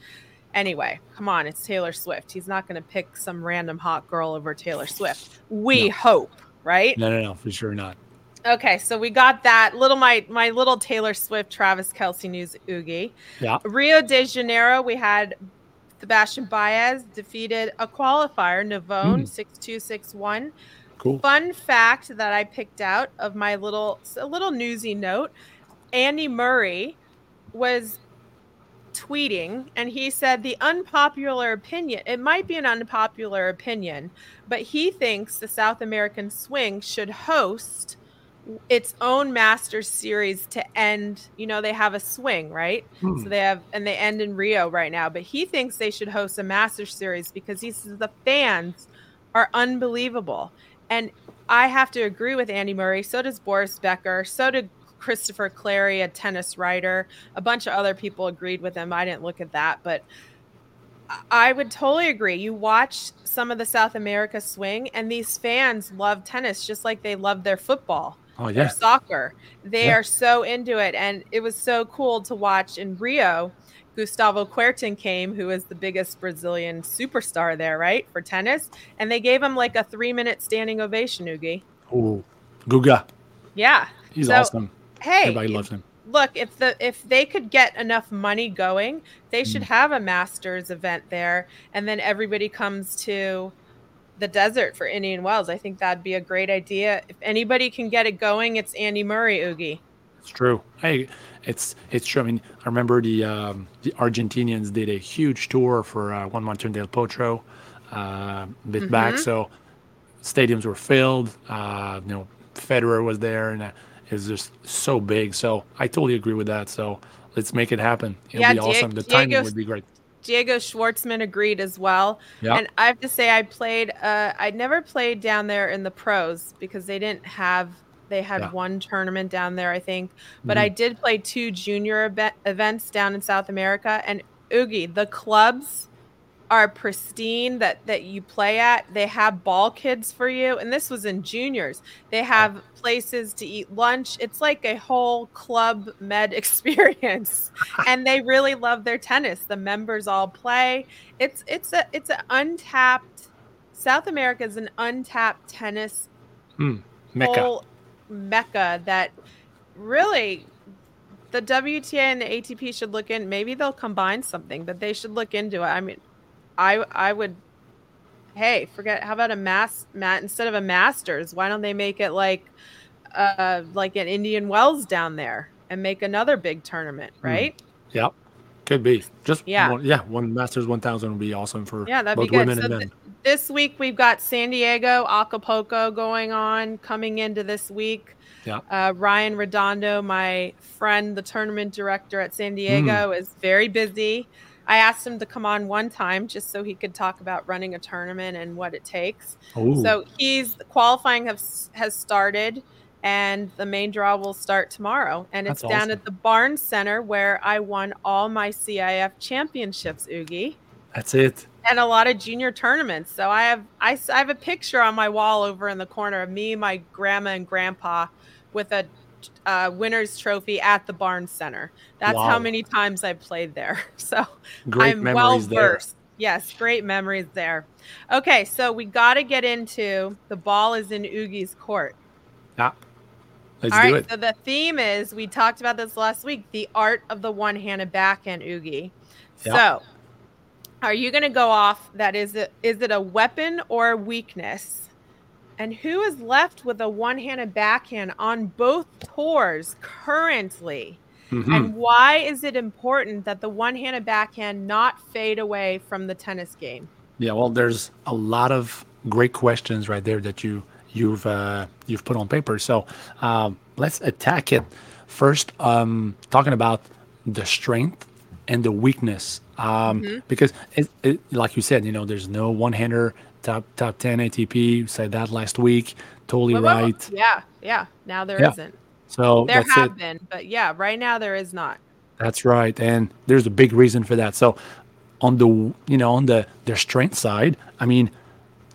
Anyway, come on, it's Taylor Swift. He's not going to pick some random hot girl over Taylor Swift. We No. hope, right? No, no, no, for sure not. Okay, so we got that little my my little Taylor Swift Travis Kelce news ougi. Yeah. Rio de Janeiro, we had Sebastian Baez defeated a qualifier, Navone, Mm. six two six one. Cool. Fun fact that I picked out of my little a little newsy note: Andy Murray was tweeting and he said the unpopular opinion it might be an unpopular opinion but he thinks the south american swing should host its own masters series to end you know they have a swing right Hmm. so they have and they end in rio right now but he thinks they should host a masters series because he says the fans are unbelievable and i have to agree with andy murray so does boris becker so did Christopher Clarey, a tennis writer. A bunch of other people agreed with him. I didn't look at that, but I would totally agree. You watch some of the South America swing, and these fans love tennis just like they love their football. Oh yeah, soccer. They yeah. are so into it, and it was so cool to watch in Rio. Gustavo Kuerten came, who is the biggest Brazilian superstar there, right, for tennis, and they gave him like a three-minute standing ovation. Ougi. Oh, Guga. Yeah, he's so, awesome. Hey, everybody loves him look if the if they could get enough money going they should mm. have a masters event there and then everybody comes to the desert for indian wells i think that'd be a great idea if anybody can get it going it's andy murray ougi it's true hey it's it's true i mean i remember the um, the argentinians did a huge tour for uh, juan martin del potro uh, a bit mm-hmm. back so stadiums were filled uh, you know federer was there and uh, was just so big. So I totally agree with that. So let's make it happen. It'll yeah, be awesome. The Diego, timing would be great. Diego Schwartzman agreed as well. Yep. And I have to say, I played. Uh, I never played down there in the pros because they didn't have. They had yeah. one tournament down there, I think. But mm-hmm. I did play two junior events down in South America. And Ougi, the clubs are pristine that that you play at they have ball kids for you and this was in juniors they have places to eat lunch it's like a whole club med [LAUGHS] experience [LAUGHS] and they really love their tennis the members all play it's it's a it's an untapped south america is an untapped tennis mm, mecca mecca that really the WTA and the ATP should look in. Maybe they'll combine something, but they should look into it. I mean, I I would hey, forget how about a mass mat instead of a masters, why don't they make it like uh like an Indian Wells down there and make another big tournament, hmm. right? Mm. Yep. Could be. Just yeah, one, yeah, one Masters 1000 would be awesome for yeah, that'd both be good. women so and men. Th- this week we've got San Diego, Acapulco going on coming into this week. Yeah. Uh, Ryan Redondo, my friend, the tournament director at San Diego, mm. is very busy. I asked him to come on one time just so he could talk about running a tournament and what it takes. Ooh. So he's qualifying has has started and the main draw will start tomorrow and it's That's down awesome. at the Barnes Center where I won all my CIF championships, Ougi. That's it. And a lot of junior tournaments. So I have I, I have a picture on my wall over in the corner of me, my grandma and grandpa with a uh, winners trophy at the Barn Center. That's wow. how many times I've played there. [LAUGHS] So great I'm well versed. Yes, great memories there. Okay, so we got to get into the ball is in Ougi's court. Yeah. Let's All do right, it. So the theme is we talked about this last week, the art of the one-handed backhand Ougi. Yeah. So are you going to go off that is it is it a weapon or a weakness? And who is left with a one handed backhand on both tours currently? Mm-hmm. And why is it important that the one handed backhand not fade away from the tennis game? Yeah, well, there's a lot of great questions right there that you you've uh, you've put on paper. So um, let's attack it first. Um, talking about the strength and the weakness, um, mm-hmm. because it, it, like you said, you know, there's no one hander top top 10 ATP. You said that last week. Totally whoa. right. Yeah, yeah. Now there yeah. not So there have it. been, but yeah, right now there is not. That's right, and there's a big reason for that. So on the you know on the their strength side, I mean,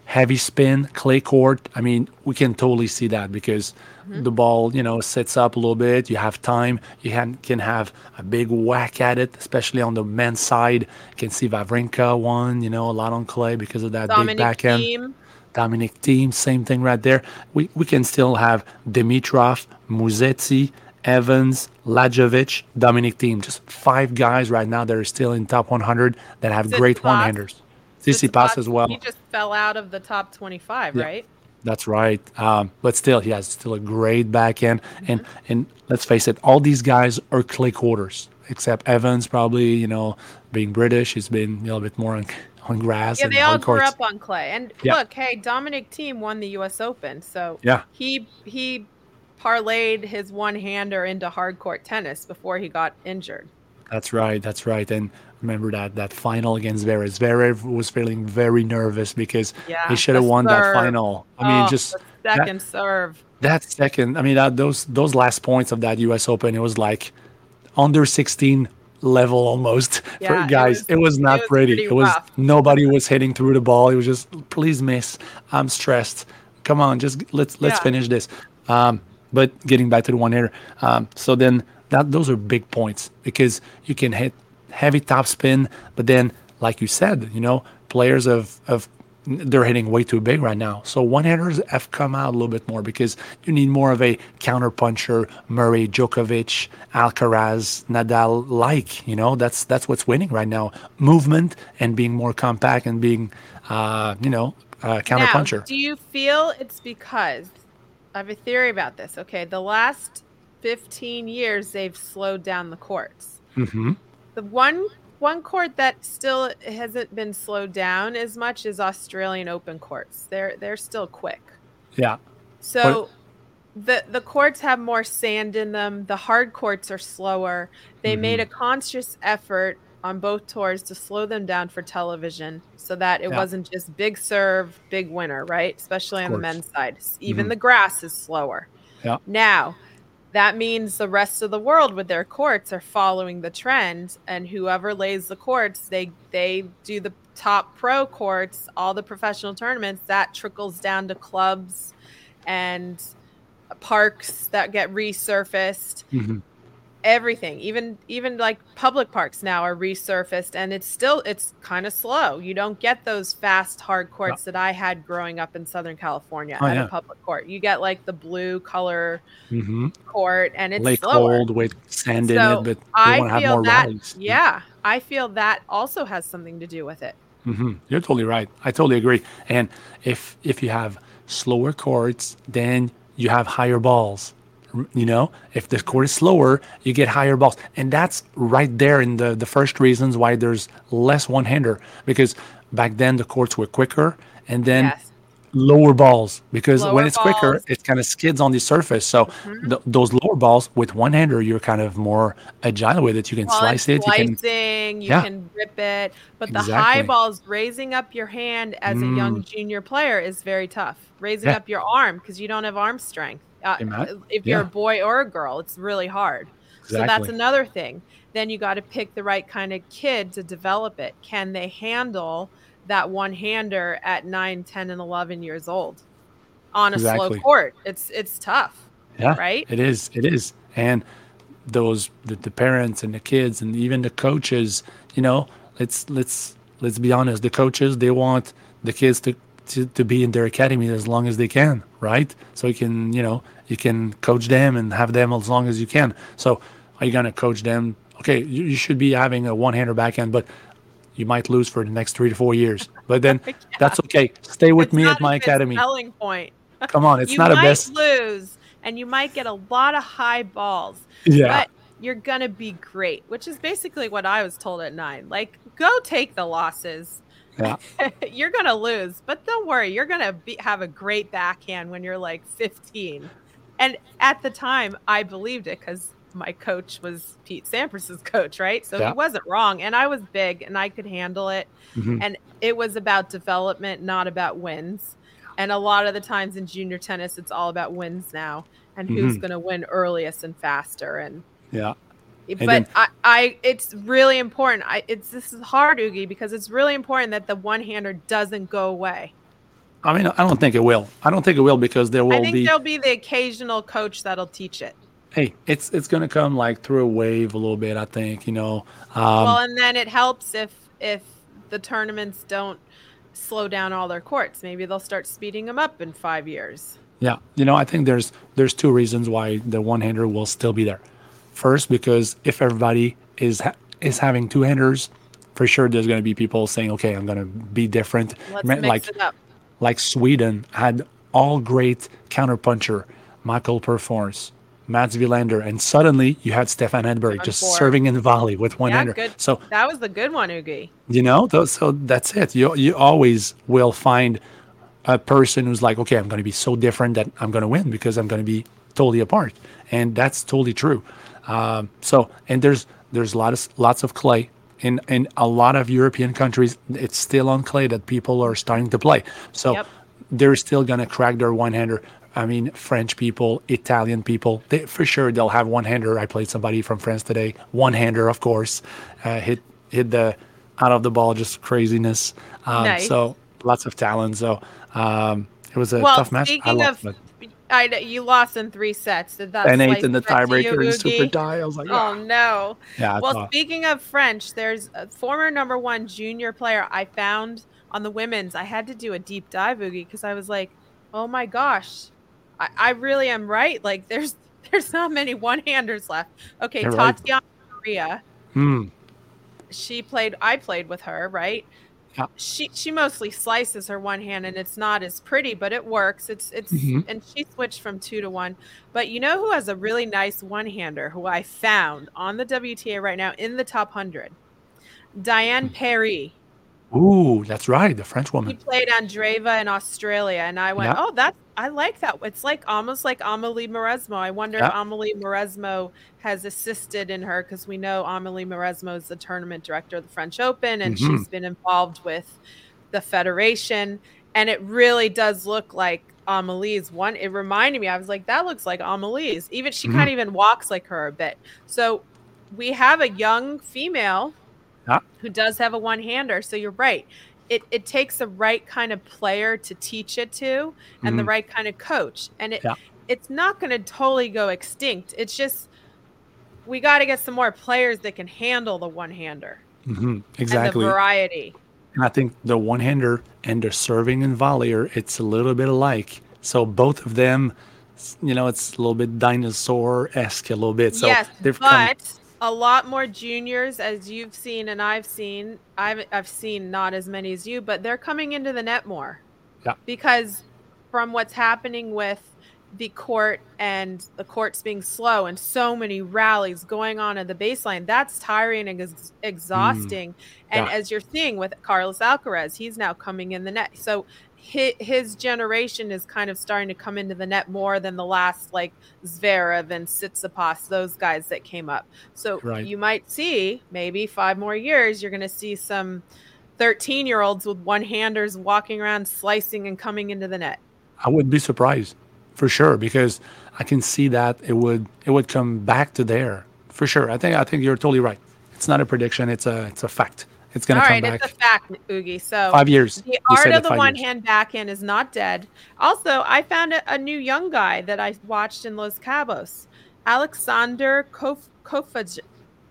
heavy spin, clay court. I mean, we can totally see that because mm-hmm. the ball, you know, sits up a little bit. You have time. You can, can have a big whack at it, especially on the men's side. You can see Wawrinka won, you know, a lot on clay because of that Dominic big backhand. Thiem. Dominic Thiem, same thing right there. We we can still have Dimitrov, Musetti, Evans, Lajovic, Dominic Thiem. Just five guys right now that are still in top 100 that have great one-handers. Tsitsipas as well. He just fell out of the top 25, yeah. right? That's right. Um, but still, he has still a great backhand. Mm-hmm. And and let's face it, all these guys are clay quarters, except Evans, probably, you know, being British, he's been a little bit more on, on grass. Yeah, they all grew courts. up on clay. And yeah. look, hey, Dominic Thiem won the U.S. Open, so yeah, he he parlayed his one hander into hard court tennis before he got injured. That's right. That's right. And remember that that final against Zverev. Zverev was feeling very nervous because Yeah, he should have won that final. I mean, Oh, just the that- second serve. that second, I mean, that, those those last points of that U.S. Open, it was like under 16 level almost [LAUGHS] Yeah, for it guys. was- It was not it was pretty. pretty It was rough. nobody was hitting through the ball. It was just please miss. I'm stressed. Come on, just let's let's Yeah. finish this. Um, but getting back to the one hitter, um, so then that those are big points because you can hit heavy top spin, but then like you said, you know, players of of they're hitting way too big right now. So one hitters have come out a little bit more because you need more of a counter puncher, Murray, Djokovic, Alcaraz, Nadal like, you know, that's that's what's winning right now. Movement and being more compact and being uh, you know, uh, counter Now, puncher. do you feel it's because I have a theory about this? Okay, the last 15 years they've slowed down the courts. hmm The one one court that still hasn't been slowed down as much is Australian Open courts. They're they're still quick. Yeah. So the the courts have more sand in them. The hard courts are slower. They made Mm-hmm. a conscious effort on both tours to slow them down for television so that it Yeah. wasn't just big serve, big winner, right? Especially on the men's side. Even Mhm. the grass is slower. Yeah. Now, that means the rest of the world with their courts are following the trend and whoever lays the courts, they they do the top pro courts, all the professional tournaments, that trickles down to clubs and parks that get resurfaced. Hmm everything even even like public parks now are resurfaced and it's still it's kind of slow you don't get those fast hard courts that i had growing up in southern california Oh, at yeah. a public court you get like the blue color hmm court and it's Lake slower cold with sand in it, but they i want to have feel more that rallies. yeah i feel that also has something to do with it hmm You're totally right. I totally agree. And if if you have slower courts, then you have higher balls. You know, if the court is slower, you get higher balls, and that's right there in the the first reasons why there's less one hander because back then the courts were quicker, and then yes lower balls because when Lower it's quicker, it kind of skids on the surface. So Mm-hmm. th- those lower balls with one hander, you're kind of more agile with it. You can Well, slice it. You can slicing, you Yeah. can rip it, but the high balls, raising up your hand as a young junior player is very tough. Raising Yeah. up your arm because you don't have arm strength. Uh, if you're yeah. a boy or a girl, it's really hard. So that's another thing. Then you got to pick the right kind of kid to develop it. Can they handle that one hander at 9, 10, and 11 years old on a Exactly. slow court? It's it's tough. Yeah, right? It is. It is. And those the, the parents and the kids and even the coaches, you know, let's let's let's be honest. The coaches they want the kids to to, to be in their academy as long as they can, right? So you can you know you can coach them and have them as long as you can. So are you gonna coach them? Okay, you, you should be having a one-hander backhand, but you might lose for the next three to four years. But then [LAUGHS] that's okay. Stay with It's me at my academy. Selling point. Come on, [LAUGHS] it's you not a might best. lose and you might get a lot of high balls Yeah. but you're gonna be great which is basically what i was told at nine like go take the losses Yeah. [LAUGHS] you're gonna lose but don't worry you're gonna be, have a great backhand when you're like 15 and at the time i believed it because my coach was pete sampras's [LAUGHS] coach right so Yeah. he wasn't wrong and i was big and i could handle it Mhm. and it was about development not about wins and a lot of the times in junior tennis it's all about wins now and who's Mhm. going to win earliest and faster and Yeah. But then- I, I it's really important i it's this is hard ougi because it's really important that the one hander doesn't go away I mean, I don't think it will. I don't think it will because there will be i think be. there'll be the occasional coach that'll teach it Hey, it's it's gonna come like through a wave a little bit. I think you know. Um, well and then it helps if if the tournaments don't slow down all their courts maybe they'll start speeding them up in five years yeah, you know, I think there's there's two reasons why the one hander will still be there. First, because if everybody is ha- is having two handers, for sure there's gonna be people saying, okay, I'm gonna be different. let's like it up like Sweden had all great counterpuncher, Mikael Pernfors, Mats Wilander, and suddenly you had Stefan Edberg just Ford. serving in the volley with one yeah hander. good So that was the good one ougi you know those, so that's it you you always will find a person who's like okay i'm going to be so different that i'm going to win because i'm going to be totally apart and that's totally true um, so and there's there's lots lots of clay in in a lot of European countries, it's still on clay that people are starting to play. So Yep. they're still gonna crack their one hander. I mean, French people, Italian people, they, for sure they'll have one hander. I played somebody from France today, one hander, of course, uh, hit hit the out of the ball, just craziness. Um, Nice. So lots of talent. So um, it was a Well, tough match. I speaking loved of, it. I know you lost in three sets. Did that And eight slice in the get to you, tiebreaker and super tie. I was like, Oh no. yeah. I Well, thought- speaking of French, there's a former number one junior player I found on the women's. I had to do a deep dive, Ougi, because I was like, oh my gosh, I, I really am right. Like, there's [LAUGHS] there's not many one handers left. Okay, You're right. Tatiana Maria. Hmm. She played. I played with her, right? Yeah. She she mostly slices her one hand, and it's not as pretty, but it works. It's it's Mhm. and she switched from two to one. But you know who has a really nice one hander? Who I found on the WTA right now in the top hundred? Diane Hmm. Parry. Ooh, that's right. The French woman. He played Andreeva in Australia, and I went, Yeah. "Oh, that's I like that. It's like almost like Amelie Mauresmo. I wonder if Yeah. Amelie Mauresmo has assisted in her because we know Amelie Mauresmo is the tournament director of the French Open, and Mhm. she's been involved with the federation. And it really does look like Amelie's one. It reminded me. I was like, that looks like Amelie's. Even she Mhm. kind of even walks like her a bit. So we have a young female Yeah. who does have a one hander. So you're right. It, it takes the right kind of player to teach it to and the Mhm. right kind of coach. And it Yeah. it's not going to totally go extinct. It's just we got to get some more players that can handle the one hander hmm and Exactly. the variety. And I think the one hander and the serving and volleyer, it's a little bit alike. So both of them, you know, it's a little bit dinosaur esque a little bit. So yes, they've but. A lot more juniors, as you've seen and I've seen. I've I've seen not as many as you, but they're coming into the net more. Yeah. Because from what's happening with the court and the courts being slow and so many rallies going on at the baseline, that's tiring and ex- exhausting. And Mm. Yeah. as you're seeing with Carlos Alcaraz, he's now coming in the net. So his, his generation is kind of starting to come into the net more than the last like Zverev and Tsitsipas, those guys that came up. So Right. you might see maybe five more years, you're going to see some 13 year olds with one handers walking around slicing and coming into the net. I wouldn't be surprised for sure because I can see that it would it would come back to there for sure. I think I think you're totally right. It's not a prediction. It's a it's a fact. It's gonna come right, back. it's a fact, Ougi. So Five years. The art of the one years. hand backhand is not dead. Also, I found a, a new young guy that I watched in Los Cabos, Alexander Kov- Kovac-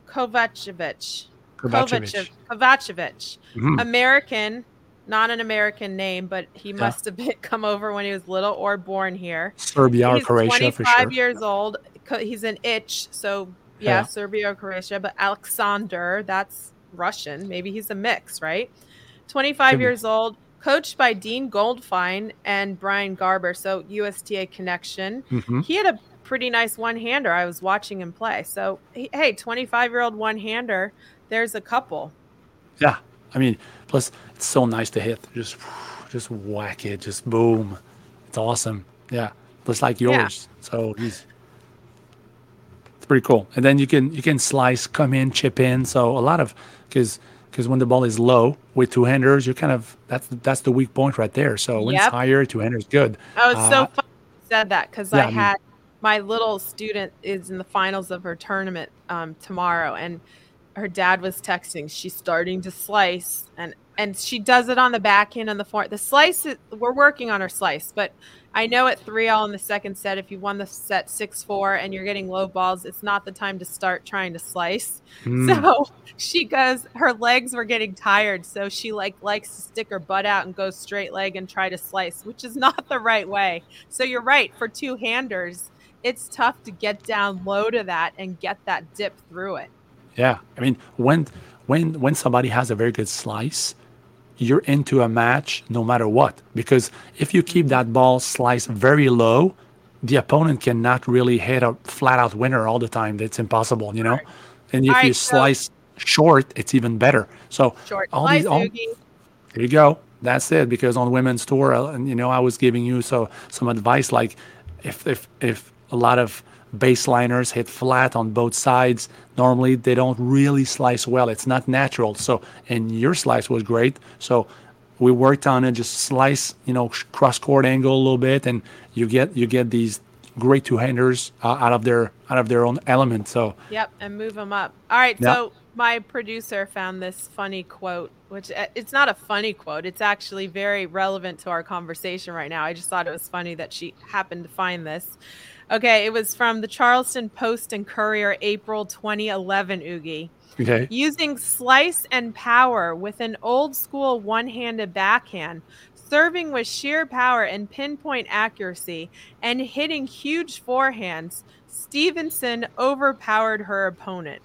Kovacevic. Kovacevic. Kovacevic. Mhm. American, not an American name, but he Yeah. must have [LAUGHS] been, come over when he was little or born here. Serbia or Croatia for 25 sure. years old. He's an itch, so yeah, Yeah. Serbia or Croatia. But Alexander, that's Russian. Maybe he's a mix, right? 25 Could be. years old, coached by Dean Goldfine and Brian Garber. So USTA connection. Mhm. He had a pretty nice one hander. I was watching him play. So hey, 25 year old one hander. There's a couple. Yeah, I mean, plus it's so nice to hit. Just, just whack it. Just boom. It's awesome. Yeah, just like yours. Yeah. yours. So he's. Pretty cool. And then you can you can slice, come in, chip in. So a lot of because because when the ball is low with two handers, you're kind of that's that's the weak point right there. So when Yep. it's higher, two handers good. Oh, it's so Uh, funny you said that because yeah, I I mean- had my little student is in the finals of her tournament um, tomorrow, and her dad was texting. She's starting to slice, and and she does it on the back end and the front. The slice, is, we're working on her slice, but I know at three all in the second set, if you won the set six four and you're getting low balls, it's not the time to start trying to slice. Mm, So [LAUGHS] she goes, her legs were getting tired. So she like likes to stick her butt out and go straight leg and try to slice, which is [LAUGHS] not the right way. So you're right. For two handers, it's tough to get down low to that and get that dip through it. Yeah, I mean when when when somebody has a very good slice, you're into a match no matter what. Because if you keep that ball sliced very low, the opponent cannot really hit a flat out winner all the time. That's impossible, you know. And if All you right, so- slice short, it's even better. So Short all slice, these all, there you go. That's it. Because on women's tour, uh, and you know, I was giving you so some advice like if if if a lot of baseliners hit flat on both sides. Normally, they don't really slice well. It's not natural. So, and your slice was great. So, we worked on it. Just slice, you know, cross court angle a little bit, and you get you get these great two handers uh, out of their out of their own element. So. Yep, and move them up. All right, yep. so my producer found this funny quote, which uh, it's not a funny quote. It's actually very relevant to our conversation right now. I just thought it was funny that she happened to find this. Okay, it was from the Charleston Post and Courier, April 2011, Ougi. Okay. Using slice and power with an old school one handed backhand, serving with sheer power and pinpoint accuracy, and hitting huge forehands, Stevenson overpowered her opponent.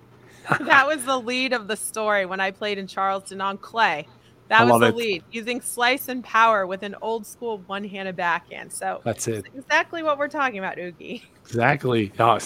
[LAUGHS] that was the lead of the story when I played in Charleston on clay. That was the it. lead, using slice and power with an old school one handed backhand. So that's it. exactly what we're talking about, Ougi. Exactly. Oh,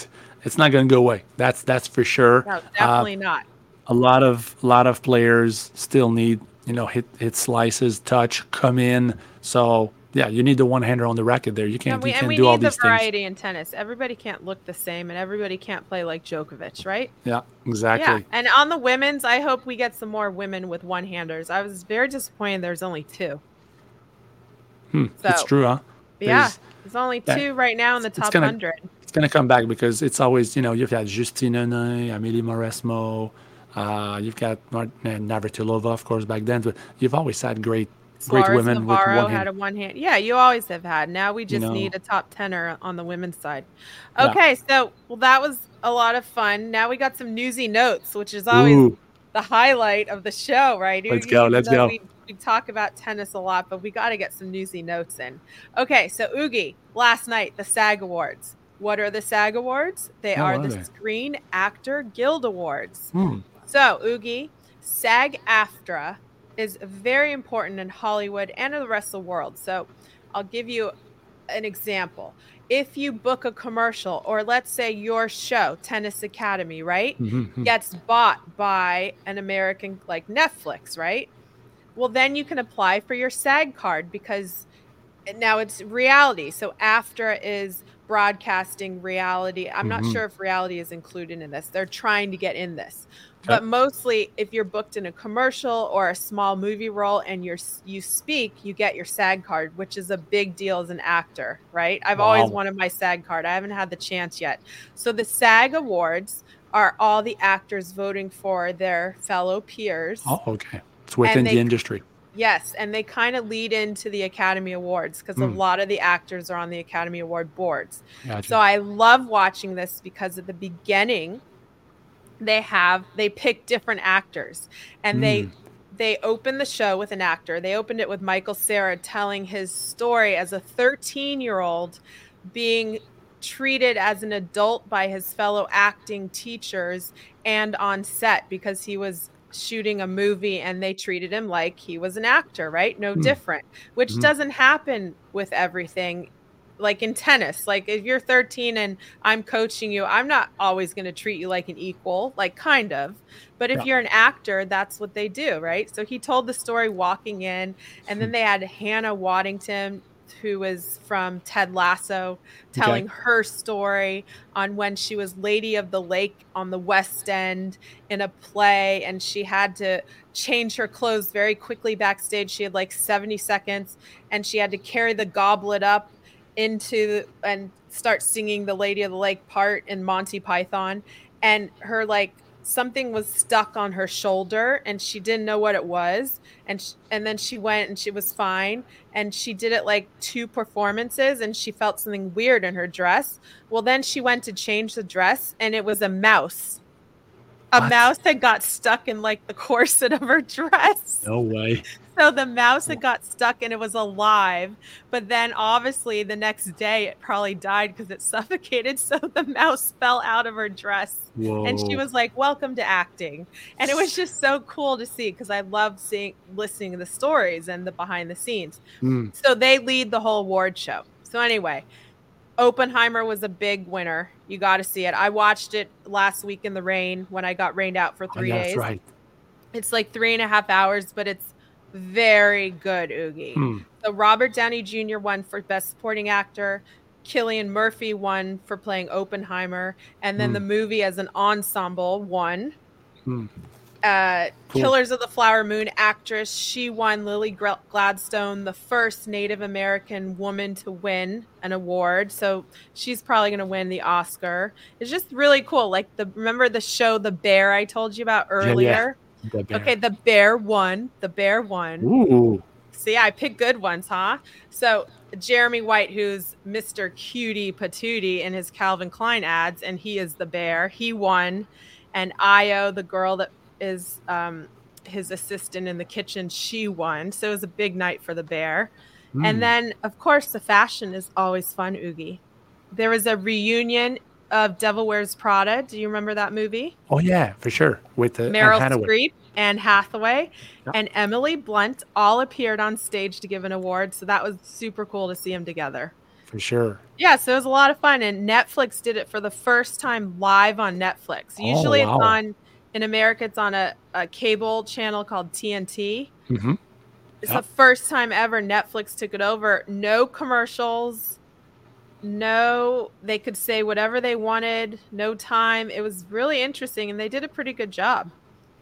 it's not going to go away. That's that's for sure. No, definitely uh, not. A lot of a lot of players still need you know hit hit slices, touch, come in. So yeah, you need the one hander on the racket there. You can't, we, you can't do all these things. And we need the variety in tennis. Everybody can't look the same, and everybody can't play like Djokovic, right? Yeah, exactly. Yeah, and on the women's, I hope we get some more women with one handers. I was very disappointed. There's only two. Hmm, so, it's true, huh? There's, yeah, there's only two right now in the top gonna, hundred. It's gonna come back because it's always you know you've had Justine Henin, Amelie Mauresmo. Uh, you've got Navratilova, of course, back then, but you've always had great great women Navarro with one hand. had a one hand. Yeah, you always have had. Now we just you know, need a top tenor on the women's side. Okay, yeah. so well that was a lot of fun. Now we got some newsy notes, which is always Ooh. the highlight of the show, right? Let's go. Let's go. We, we talk about tennis a lot, but we got to get some newsy notes in. Okay, so Ougi, last night the SAG Awards. What are the SAG Awards? They are, are, the they? Screen Actor Guild Awards. Hmm. So Ougi, SAG AFTRA is very important in Hollywood and in the rest of the world. So I'll give you an example. If you book a commercial, or let's say your show, Tennis Academy, right, mm-hmm. mm-hmm. gets bought by an American like Netflix, right? Well, then you can apply for your SAG card because now it's reality. So AFTRA is broadcasting reality. I'm mm-hmm. not sure if reality is included in this. They're trying to get in this. But mostly, if you're booked in a commercial or a small movie role and you're you speak, you get your SAG card, which is a big deal as an actor, right? I've wow. always wanted my SAG card. I haven't had the chance yet. So the SAG Awards are all the actors voting for their fellow peers. Oh, okay. It's within they, the industry. Yes, and they kind of lead into the Academy Awards because mm. a hmm. lot of the actors are on the Academy Award boards. Gotcha. So I love watching this because at the beginning they have they pick different actors and mm. they hmm. they open the show with an actor they opened it with michael cera telling his story as a 13 year old being treated as an adult by his fellow acting teachers and on set because he was shooting a movie and they treated him like he was an actor right no mm. different which mm-hmm. doesn't happen with everything like in tennis like if you're 13 and i'm coaching you i'm not always going to treat you like an equal like kind of but if yeah. you're an actor that's what they do right so he told the story walking in and then hmm. they had hannah waddingham who was from ted lasso telling okay. her story on when she was lady of the lake on the west end in a play and she had to change her clothes very quickly backstage she had like 70 seconds and she had to carry the goblet up into and start singing the Lady of the Lake part in Monty Python, and her like something was stuck on her shoulder and she didn't know what it was and and then she went and she was fine and she did it like two performances and she felt something weird in her dress. Well then she went to change the dress and it was a mouse a what? mouse that got stuck in like the corset of her dress no way so the mouse had got stuck and it was alive but then obviously the next day it probably died because it [LAUGHS] suffocated so the mouse fell out of her dress Whoa. and she was like welcome to acting and it was just so cool to see because i love seeing listening to the stories and the behind the scenes mm. so they lead the whole award show so anyway Oppenheimer was a big winner. You got to see it. I watched it last week in the rain when I got rained out for oh, three oh, days. right. It's like three and a half hours, but it's very good, Ougi. Hmm. So Robert Downey Jr. won for Best Supporting Actor. Cillian Murphy won for playing Oppenheimer, and then Hmm. the movie as an ensemble won. Hmm. Uh, Cool. Killers of the Flower Moon actress, she won Lily Gladstone, the first Native American woman to win an award. So she's probably going to win the Oscar. It's just really cool. Like the remember the show The Bear I told you about yeah. earlier. The. Okay, The Bear won. The Bear won. Ooh. See, I pick good ones, huh? So Jeremy White, who's Mr. Cutie Patootie in his Calvin Klein ads, and he is the bear. He won, and Ayo, the girl that is um, his assistant in the kitchen, she won. So it was a big night for the bear. Mm. And then, of course, the fashion is always fun, Ougi. There was a reunion of Devil Wears Prada. Do you remember that movie? Oh yeah, for sure. With the Anne Meryl Hathaway. Streep, Anne Hathaway, Yeah. and Emily Blunt all appeared on stage to give an award. So that was super cool to see them together. For sure. Yeah, so it was a lot of fun. And Netflix did it for the first time live on Netflix. Oh, Usually wow. it's on, in America, it's on a, a cable channel called TNT. hmm It's the first time ever Netflix took it over. No commercials. No, they could say whatever they wanted. No time. It was really interesting, and they did a pretty good job.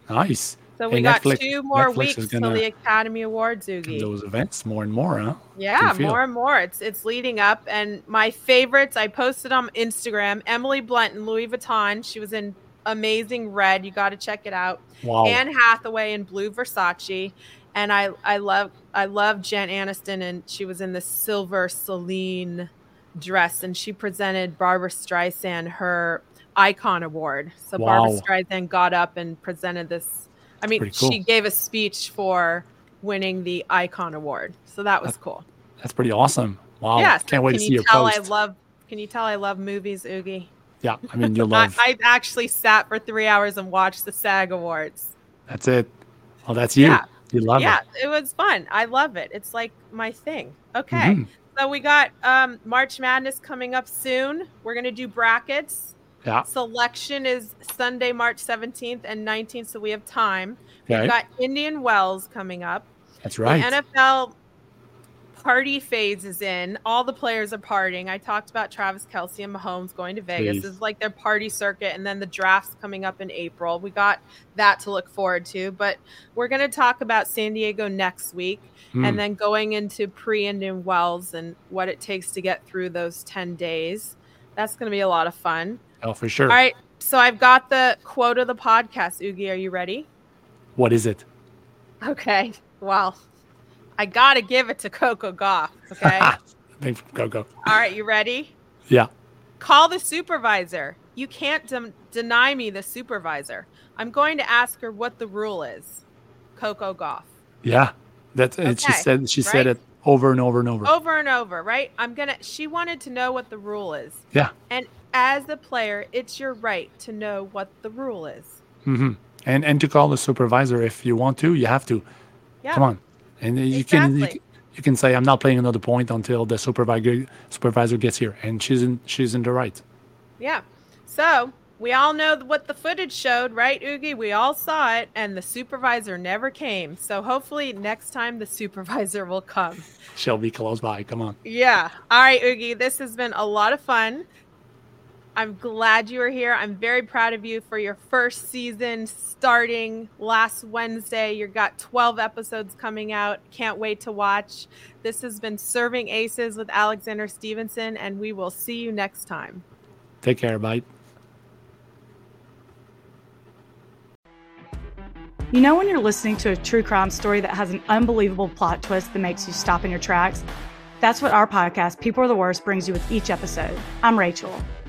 Nice. So Hey, we got Netflix- two more Netflix weeks till the Academy Awards, Ougi. Those events more and more, huh? Yeah, more and more. It's it's leading up. And my favorites, I posted on Instagram. Emily Blunt and Louis Vuitton. She was in Amazing Red. You got to check it out. Wow. Anne Hathaway in Blue Versace. And I I love I love Jen Aniston, and she was in the silver Celine dress, and she presented Barbara Streisand her Icon Award. So Barbara Streisand got up and presented this. I mean, cool. she gave a speech for winning the Icon Award. So that was cool. That's pretty awesome. Wow. yeah. so Can't wait to can see you your tell post. I love? Can you tell I love movies, Ougi? Yeah. I mean, you'll [LAUGHS] I, love. I actually sat for three hours and watched the SAG Awards. That's it. Well, that's you. Yeah. You love yeah, it. Yeah, it was fun. I love it. It's like my thing. Okay. Mhm. So we got um, March Madness coming up soon. We're gonna do brackets. Yeah. Selection is Sunday, March 17th and 19th, so we have time. Okay. We've got Indian Wells coming up. That's right. The NFL party phase is in. All the players are partying. I talked about Travis Kelce and Mahomes going to Vegas. Jeez. It's like their party circuit, and then the draft's coming up in April. We got that to look forward to. But we're going to talk about San Diego next week, Hmm. and then going into pre and Indian Wells and what it takes to get through those 10 days. That's going to be a lot of fun. oh, for sure. All right. So I've got the quote of the podcast. Ougi, are you ready? What is it? Okay. Well, I got to give it to Coco Gauff. Okay. Thanks. Go, go. All right, you ready? Yeah. Call the supervisor. You can't dem- deny me the supervisor. I'm going to ask her what the rule is. Coco Gauff. Yeah. That's it. She Okay, said, she said it over and over and over. Over and over, right? I'm to she wanted to know what the rule is. Yeah. And as a player, it's your right to know what the rule is. Mm-hmm. And, and to call the supervisor if you want to, you have to. Yeah. Come on. And you can, you can you can say I'm not playing another point until the supervisor supervisor gets here, and she's in she's in the right. Yeah. So, we all know what the footage showed, right, Ougi? We all saw it, and the supervisor never came. So, hopefully, next time the [LAUGHS] supervisor will come. She'll be close by. Come on. Yeah. All right, Ougi. This has been a lot of fun. I'm glad you are here. I'm very proud of you for your first season starting last Wednesday. You've got 12 episodes coming out. Can't wait to watch. This has been Serving Aces with Alexandra Stevenson, and we will see you next time. Take care. Bye. You know, when you're listening to a true crime story that has an unbelievable plot twist that makes you stop in your tracks? That's what our podcast, People Are the Worst, brings you with each episode. I'm Rachel.